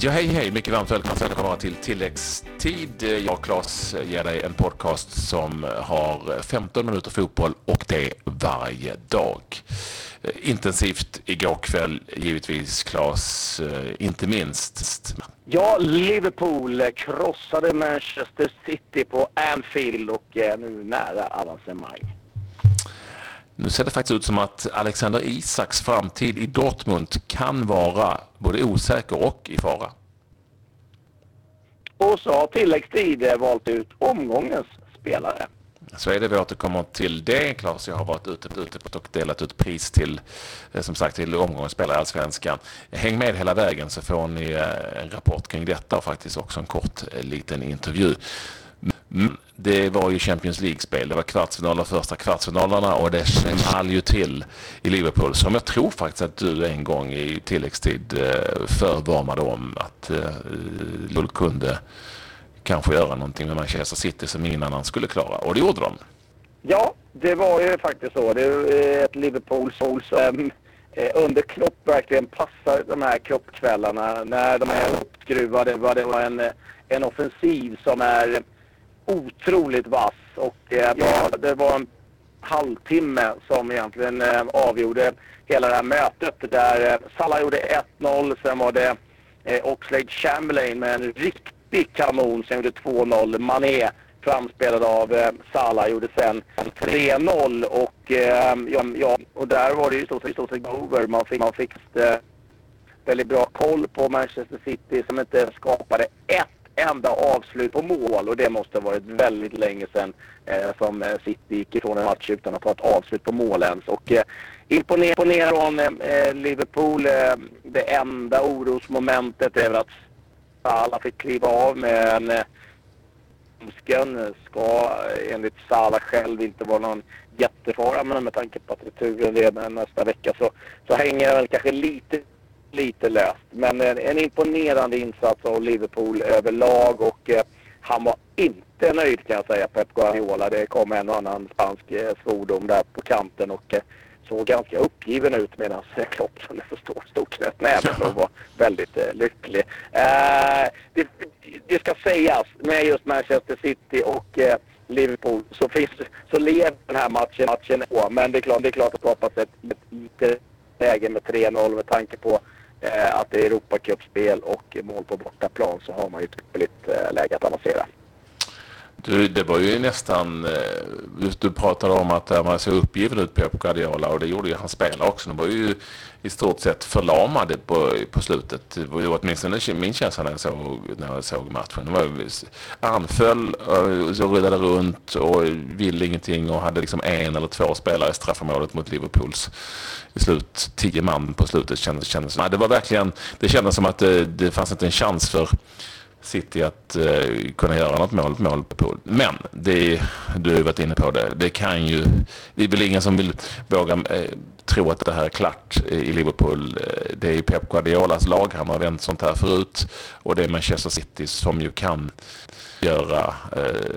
Ja, hej, hej. Mycket varmt välkomna till tilläggstid. Jag och Claes ger dig en podcast som har 15 minuter fotboll och det varje dag. Intensivt igår kväll, givetvis, Claes, eh, inte minst. Ja, Liverpool krossade Manchester City på Anfield och är nu nära avancemang. Nu ser det faktiskt ut som att Alexander Isaks framtid i Dortmund kan vara både osäker och i fara. Och så har tilläggstid valt ut omgångens spelare. Så är det. Vi återkommer till det. Claes, jag har varit ute, ute och delat ut pris till, eh, som sagt, till omgångens spelare i Allsvenskan. Häng med hela vägen så får ni eh, en rapport kring detta och faktiskt också en kort eh, liten intervju. Mm, det var ju Champions League-spel. Det var kvartsfinaler, första kvartsfinalerna och det small ju till i Liverpool. Som jag tror faktiskt att du en gång i tilläggstid förvarmade förvarnade om att eh, Liverpool kunde kanske göra någonting med Manchester City som ingen annan skulle klara. Och det gjorde de. Ja, det var ju faktiskt så. Det är eh, ett Liverpool som eh, under Klopp verkligen passar de här kloppkvällarna när de är uppskruvade. Det var en, en offensiv som är otroligt vass och eh, ja, det var en halvtimme som egentligen eh, avgjorde hela det här mötet där eh, Salah gjorde 1-0, sen var det eh, Oxlade Chamberlain med en riktig kanon som gjorde 2-0. Mané framspelad av eh, Salah gjorde sen 3-0 och, eh, ja, ja, och där var det ju stort sett over. Man fick, man fick eh, väldigt bra koll på Manchester City som inte skapade ett enda avslut på mål och det måste ha varit väldigt länge sedan eh, som eh, City gick ifrån en match utan att ha ett avslut på mål ens. Och eh, imponer, imponer från eh, eh, Liverpool. Eh, det enda orosmomentet är att Salah fick kliva av med en eh, ska eh, enligt Salah själv inte vara någon jättefara men med tanke på att returen redan nästa vecka så, så hänger väl kanske lite lite löst. Men en, en imponerande insats av Liverpool överlag och eh, han var inte nöjd kan jag säga, Pep Guardiola. Det kom en och annan spansk eh, svordom där på kanten och eh, såg ganska uppgiven ut medan eh, Klopp som du förstår stod knöt näven och var väldigt eh, lycklig. Eh, det, det, ska sägas med just Manchester City och eh, Liverpool så, finns, så lever den här matchen, matchen på. Men det är klart, det är klart att skapas ett, ett, ett läge med 3-0 med tanke på Eh, att det är Europacupspel och mål på bortaplan så har man ju ett ypperligt eh, läge att avancera. Du, det var ju nästan, eh, du pratade om att eh, man såg uppgiven ut Pep Guardiola och det gjorde ju hans spelare också. De var ju i stort sett förlamade på, på slutet. Det var ju åtminstone min känsla när jag såg, när jag såg matchen. De var, anföll, eh, och rullade runt och ville ingenting och hade liksom en eller två spelare i straffområdet mot Liverpools i slut, tio man på slutet kändes, kändes nej, det var verkligen, det kändes som att det, det fanns inte en chans för City att eh, kunna göra något mål, mål på pool. Men det, du har varit inne på det, det kan ju, det är väl ingen som vill våga eh, tro att det här är klart i Liverpool. Eh, det är ju Pep Guardiolas lag, han har vänt sånt här förut och det är Manchester City som ju kan göra eh,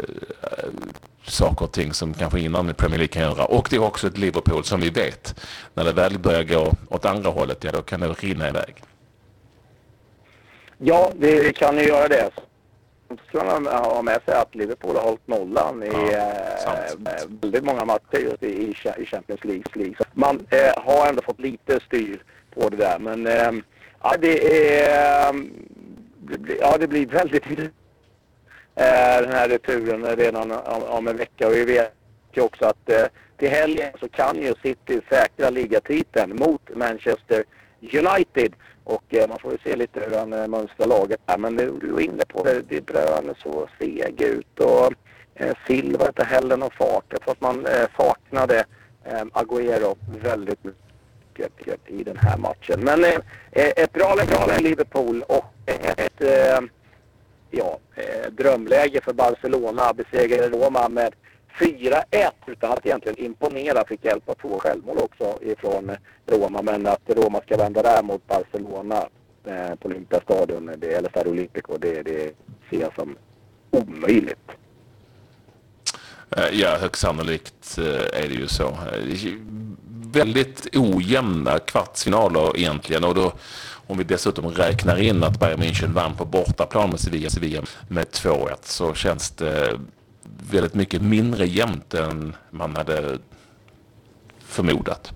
saker och ting som kanske innan i Premier League kan göra. Och det är också ett Liverpool som vi vet, när det väl börjar gå åt andra hållet, ja då kan det rinna iväg. Ja, det kan ju göra det. Ska man ha med sig att Liverpool har hållit nollan i ja, eh, väldigt många matcher just i, i Champions League. Så man eh, har ändå fått lite styr på det där. Men eh, ja, det är... Ja, det blir väldigt Eh, den här returen redan om, en vecka. Och vi vet ju också att eh, till helgen så kan ju City säkra ligatiteln mot Manchester United. Och eh, man får ju se lite hur han eh, mönstrar laget där Men du, du är inne på det, det Bruyne så seg ut och eh, Silva inte heller någon fart. Jag tror att man eh, saknade eh, Agüero väldigt mycket i den här matchen. Men eh, eh ett bra, i Liverpool och eh, ett eh, ja, eh, drömläge för Barcelona. Besegrade Roma med 4-1 utan att egentligen imponera. Fick hjälp av två självmål också ifrån Roma. Men att Roma ska vända där mot Barcelona eh, på Olympiastadion, det, eller Stadio Olimpico, det, det ser jag som omöjligt. Eh, ja, högst sannolikt eh, är det ju så. Eh, väldigt ojämna kvartsfinaler egentligen. Och då, om vi dessutom räknar in att Bayern München vann på bortaplan med Sevilla, Sevilla med 2-1 så känns det väldigt mycket mindre jämnt än man hade förmodat.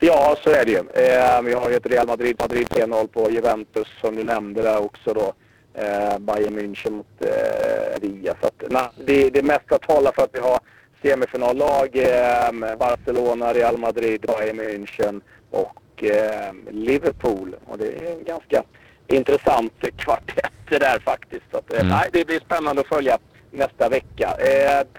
Ja, så är det ju. Eh, vi har ju ett Real Madrid, Madrid 3-0 på Juventus som du nämnde där också då. Eh, Bayern München mot eh, Ria. Så att, na, det, det mesta talar för att vi har semifinallag. Eh, Barcelona, Real Madrid, Bayern München och eh, Liverpool. Och det är en ganska intressant kvartett det där faktiskt. Så att, eh, mm. nej, det blir spännande att följa nästa vecka.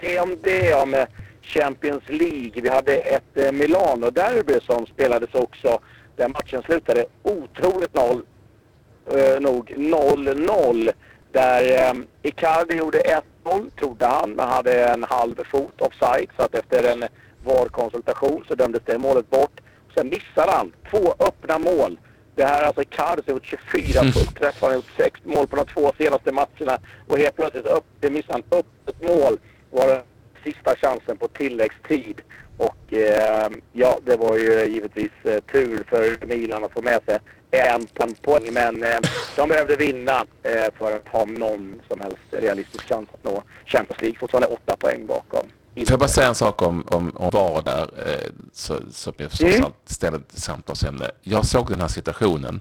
Det om det om Champions League. Vi hade ett eh, Milano-derby som spelades också. Den matchen slutade otroligt noll, eh, nog 0-0. Där eh, Icardi gjorde 1-0, trodde han, men hade en halv fot offside. Så att efter en VAR-konsultation så dömdes det målet bort. Sen missade han två öppna mål. Det här är alltså Icardi som gjort 24 mm. fullträffar. Han har gjort 6 mål på de två senaste matcherna. Och helt plötsligt upp, det missade han öppet mål. Var sista chansen på tilläggstid. Och eh, ja, det var ju givetvis eh, tur för Milan att få med sig en poäng. Men eh, de behövde vinna eh, för att ha någon som helst realistisk chans att nå Champions League. Fortfarande åtta poäng bakom. Får jag bara säga en sak om, om, om VAR där, eh, så, som jag förstås mm. ställer ett samtalsämne. Jag såg den här situationen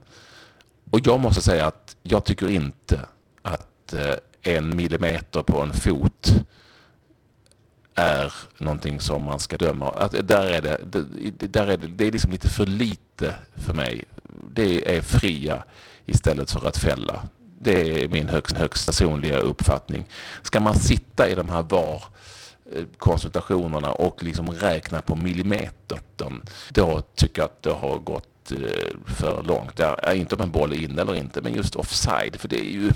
och jag måste säga att jag tycker inte att eh, en millimeter på en fot är någonting som man ska döma. Att där är det, det, där är det, det är liksom lite för lite för mig. Det är fria istället för att fälla. Det är min högst, högst personliga uppfattning. Ska man sitta i de här VAR Eh, konsultationerna och liksom räkna på millimetern, då tycker jag att det har gått eh, för långt. Är inte om en boll är in eller inte, men just offside, för det är ju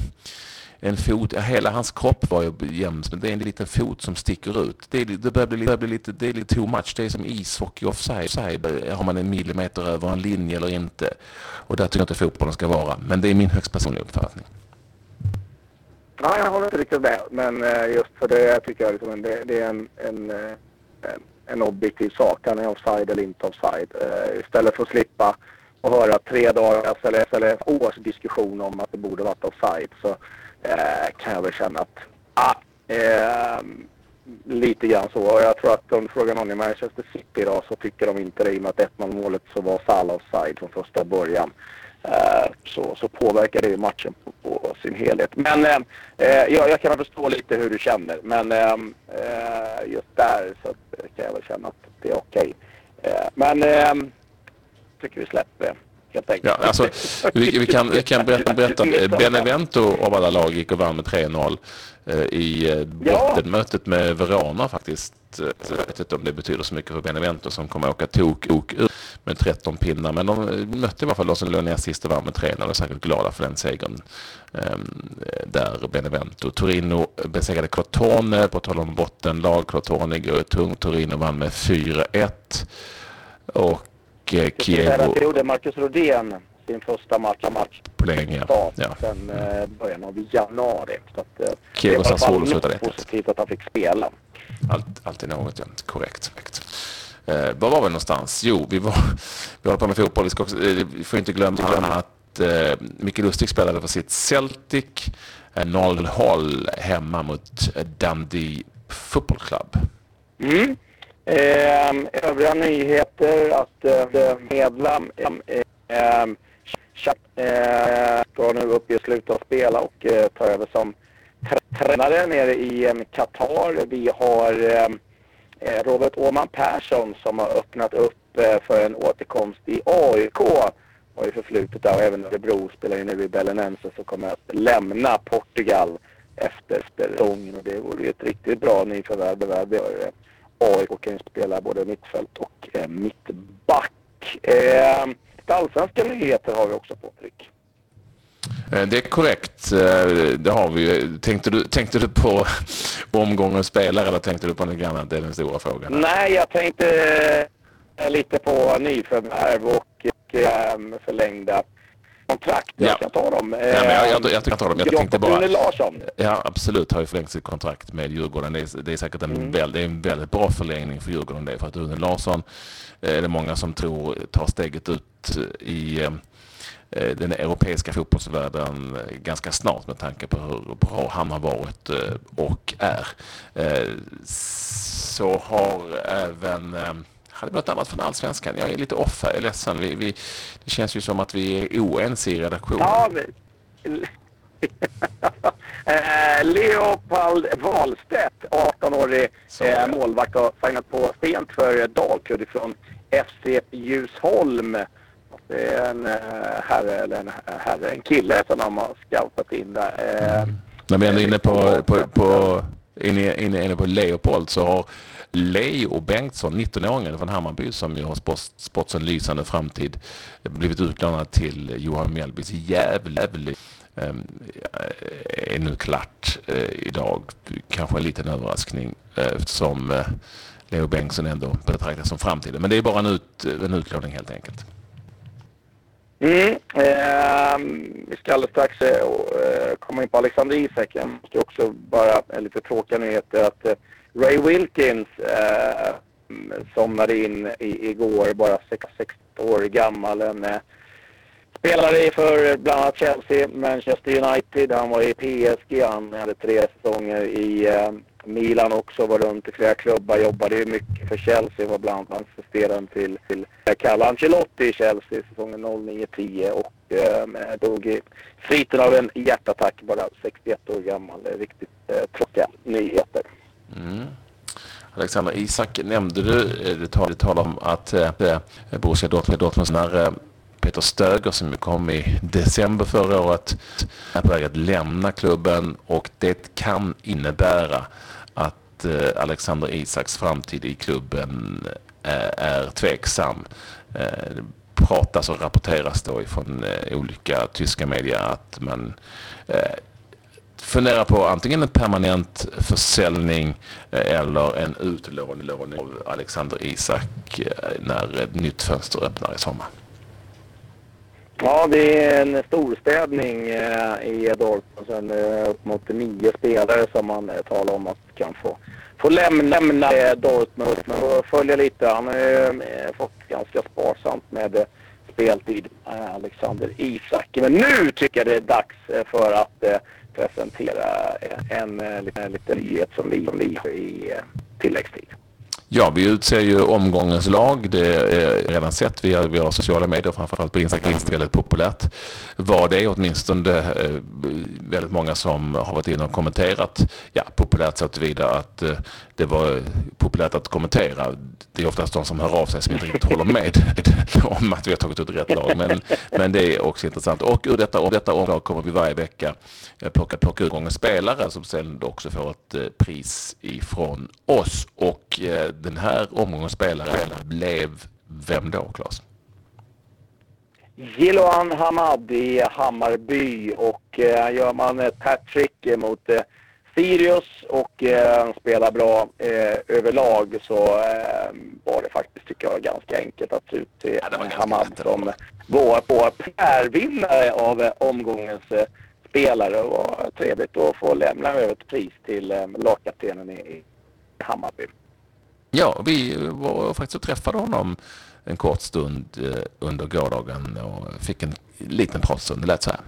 en fot, hela hans kropp var ju jämn, men det är en liten fot som sticker ut. Det, är, det börjar bli, bli lite, det är lite too much. Det är som ishockey offside. Eh, har man en millimeter över en linje eller inte? Och där tycker jag inte fotbollen ska vara. Men det är min högst personliga uppfattning. Nej, jag håller inte riktigt med. Men eh, just för det tycker jag liksom, det, det är en, en, eh, en, en objektiv sak. Han är offside eller inte offside. Eh, istället för att slippa och höra tre dagars alltså, eller, alltså, eller års diskussion om att det borde varit offside så eh, kan jag väl känna att ah, eh, lite grann så. Och jag tror att om du frågar någon i Manchester City idag så tycker de inte det. I och med att 1-0 målet så var Salah offside från första början. Eh, så, så påverkar det matchen på, på sin helhet. Men eh, eh, jag, jag kan förstå lite hur du känner. Men eh, eh, just där så kan jag väl känna att det är okej. Okay. Eh, men eh, tycker vi släpper det. Ja, alltså, vi, vi, kan, vi kan berätta, berätta. Benevento av alla lag gick och vann med 3-0 eh, i bottenmötet med Verona faktiskt. Jag vet inte om det betyder så mycket för Benevento som kommer att åka tok, tok med 13 pinnar. Men de mötte i alla fall låg ner sist och vann med 3-0 och säkert glada för den segern. Um, där Benevento. Torino besegrade Crotone på tal om bottenlag. Crotone går tungt. Torino vann med 4-1. Och eh, Kiev... Det gjorde Marcus Rodén sin första match, match på länge. Ja. Ja. Sen eh, början av januari. Så att, eh, Kiev och Sassuolo slutade positivt att han fick spela. Allt, alltid något, ja. Korrekt. Eh, var var vi någonstans? Jo, vi, var, vi håller på med fotboll. Vi, ska också, eh, vi får inte glömma, att eh, Micke Lustig spelade för sitt Celtic. Eh, 0-0 hemma mot eh, Dundee Football Club. Mm. Eh, övriga nyheter att eh, medlem eh, ehm, eh, ska nu upp i slutet spela och eh, ta över som tränare nere i eh, Qatar. Vi har eh, Eh, Robert Åman Persson som har öppnat upp eh, för en återkomst i AIK. Har ju förflutet där och även Örebro spelar ju nu i Belenense och kommer att lämna Portugal efter säsongen och det vore ju ett riktigt bra nyförvärv. AIK kan ju spela både mittfält och eh, mittback. Eh, allsvenska nyheter har vi också Patrik. Eh, det är korrekt. Eh, det har vi Tänkte du, tänkte du på omgången spelare eller tänkte du på något annat? Det är den stora frågan. Nej, jag tänkte lite på nyförvärv och eh, förlängda kontrakt. Jag ska ta dem. Ja, jag, jag, jag, jag ta dem. Jag tänkte bara... Larsson. Ja, absolut har ju förlängt sitt kontrakt med Djurgården. Det är, det är säkert en, mm. väl, det är en väldigt bra förlängning för Djurgården det. För att Rune Larsson eh, är det många som tror tar steget ut i Eh, den europeiska fotbollsvärlden ganska snart med tanke på hur bra han har varit eh, och är. Eh, så har även hade något annat från allsvenskan? Jag är lite off här, jag är ledsen. Vi, vi, det känns ju som att vi är oense i redaktionen. Ja, men... Leopold Wahlstedt, 18-årig eh, målvakt, har signat på sent för Dalkurd från FC Ljusholm. Det är en eh, herre, eller en herre, en kille som de har scoutat in där. Eh, När vi är inne på, på, på, inne, inne, inne på Leopold så har Leo Bengtsson, 19-åringen från Hammarby som ju har spått en lysande framtid, blivit utlånad till Johan Mjällbys Gävle. Ehm, eh, är nu klart eh, idag. Kanske en liten överraskning eh, eftersom Leo Bengtsson ändå betraktas som framtiden. Men det är bara en, ut, en utlåning helt enkelt. Mm, eh, vi ska alldeles strax eh, komma in på Alexander Isak. Jag måste också bara, en lite tråkiga nyheter, att eh, Ray Wilkins eh, somnade in i, igår, bara 16 år gammal. En eh, spelare för bland annat Chelsea, Manchester United, han var i PSG, han hade tre säsonger i eh, Milan också, var runt i flera klubbar, jobbade ju mycket för Chelsea, var bland annat assisterande till, till Carlo Ancelotti i Chelsea säsongen 09-10 och eh, dog i sviten av en hjärtattack, bara 61 år gammal. Riktigt eh, tråkiga nyheter. Mm. Alexander Isak nämnde du, eh, Du talade tal, om att eh, eh Borussia Dortmund, Dortmunds när eh, Peter Stöger som kom i december förra året är på väg att lämna klubben och det kan innebära att eh, Alexander Isaks framtid i klubben eh, är tveksam. Det eh, pratas och rapporteras då ifrån olika tyska medier att man funderar på antingen en permanent försäljning eh, eller en utlåning av Alexander Isak eh, när ett nytt fönster öppnar i sommar. Ja, det är en storstädning eh, i Dortmund. Sen upp mot nio spelare som man talar om att kan få, få lämna, lämna Dortmund. Och följa lite. Han har ju fått ganska sparsamt med det speltid, Alexander Isak. Men nu tycker jag det är dags eh, för att eh, presentera en, eh, en, en liten nyhet som vi, har i tilläggstid. Ja, vi utser ju omgångens lag. Det är redan sett via, via sociala medier, framförallt på Instagram. Det är väldigt populärt. Vad det är åtminstone eh, väldigt många som har varit inne och kommenterat. Ja, populärt så tillvida att eh, det var populärt att kommentera. Det är oftast de som hör av sig som inte riktigt håller med om att vi har tagit ut rätt lag. Men, men det är också intressant. Och ur detta, detta omlag kommer vi varje vecka eh, plocka, plocka ut gången spelare som sen också får ett pris ifrån oss. Och den här omgångens spelare blev vem då, Claes? Jiloan Hamad i Hammarby och eh, gör man ett hattrick mot eh, Sirius och eh, spelar bra eh, överlag så eh, var det faktiskt, tycker jag, ganska enkelt att ut till ja, Hamad som går på primärvinnare av eh, omgångens eh, spelare. Det var trevligt att få lämna över ett pris till eh, lagkaptenen i, i Hammarby. Ja, vi var faktiskt och träffade honom en kort stund eh, under gårdagen och fick en liten pratstund. Det lät så här.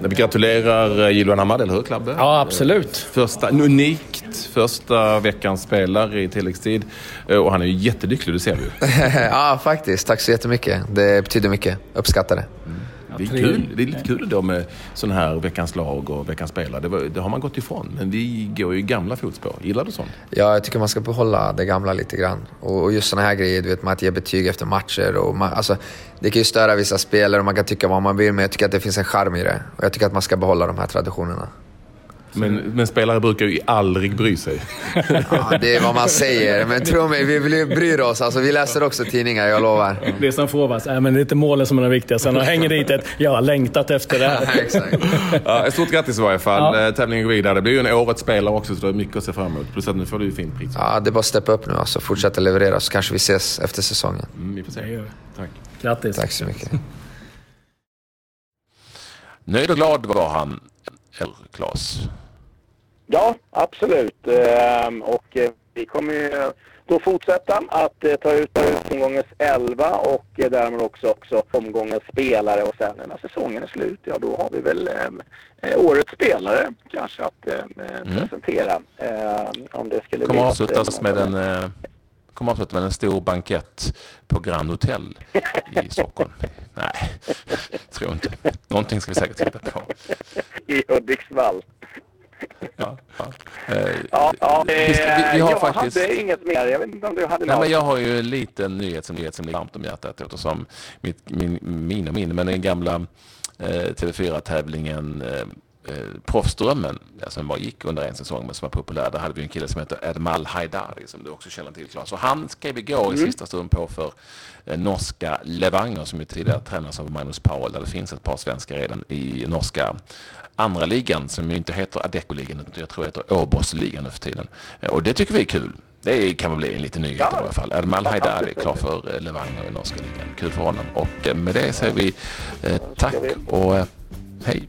Vi gratulerar eh, Jiloan Hamad, eller hur Klabbe? Ja, absolut. Första, unikt första veckans spelare i tilläggstid. Eh, och han är ju jättelycklig, det ser vi ja, faktiskt. Tack så jättemycket. Det betyder mycket. Uppskattar det. Mm. Det är kul. Det är lite kul då med sådana här veckans lag och veckans spelare. Det, var, det, har man gått ifrån. Men vi går ju gamla fotspår. Gillar du sånt? Ja, jag tycker man ska behålla det gamla lite grann. Och, just sådana här grejer, du vet, man att ge betyg efter matcher. Och man, alltså, det kan ju störa vissa spelare och man kan tycka vad man vill, men jag tycker att det finns en charm i det. Och jag tycker att man ska behålla de här traditionerna. Men, men, spelare brukar ju aldrig bry sig. Ja, det är vad man säger. Men tro mig, vi bryr oss. Alltså, vi läser också tidningar, jag lovar. Det är som Fåvas, äh, men det är inte målen som är det viktiga. Sen hänger dit ett “jag har längtat efter det här”. Exakt. Ja, stort grattis i varje fall. Ja. Eh, tävlingen går vidare. Det blir ju en årets spelare också, så det är mycket att se fram emot. Plus att nu får du ju fint pris. Ja, det är bara att steppa upp nu alltså. Fortsätta leverera, så kanske vi ses efter säsongen. Mm, vi får se. Tack. Grattis. Tack så mycket. nöjd och glad var han, Klas. Ja, absolut. Ehm, och eh, vi kommer ju då fortsätta att eh, ta ut omgångens 11 och eh, därmed också, också omgångens spelare och sen när säsongen är slut, ja då har vi väl eh, årets spelare kanske att eh, mm. presentera. Eh, om det skulle kommer avslutas med en eh, kommer avslutas med en stor bankett på Grand Hotel i Stockholm. Nej, tror inte. Någonting ska vi säkert titta på. I Hudiksvall. Ja, ja. Eh, ja, ja vi, vi, har jag faktiskt... hade inget mer. Jag vet inte om du hade Nej, något. Men jag har ju en liten nyhet som, nyhet som ligger varmt om hjärtat eftersom mitt, min, min och min, men den gamla eh, TV4-tävlingen eh, eh, Proffsdrömmen, som var, gick under en säsong men som var populär. Där hade vi en kille som heter Edmal Haidari som du också känner till Claes. Och han skrev igår mm. i sista stund på för eh, norska Levanger som ju tidigare tränas av Magnus Powell där det finns ett par svenskar redan i norska andra ligan som ju inte heter Adecco-ligan utan jag tror heter Åbos-ligan nu för tiden. Eh, och det tycker vi är kul. Det kan väl bli en liten nyhet ja. i alla fall. Ermal Haidari är klar för eh, Levanger i norska ligan. Kul för honom. Och eh, med det säger vi eh, tack och eh, hej.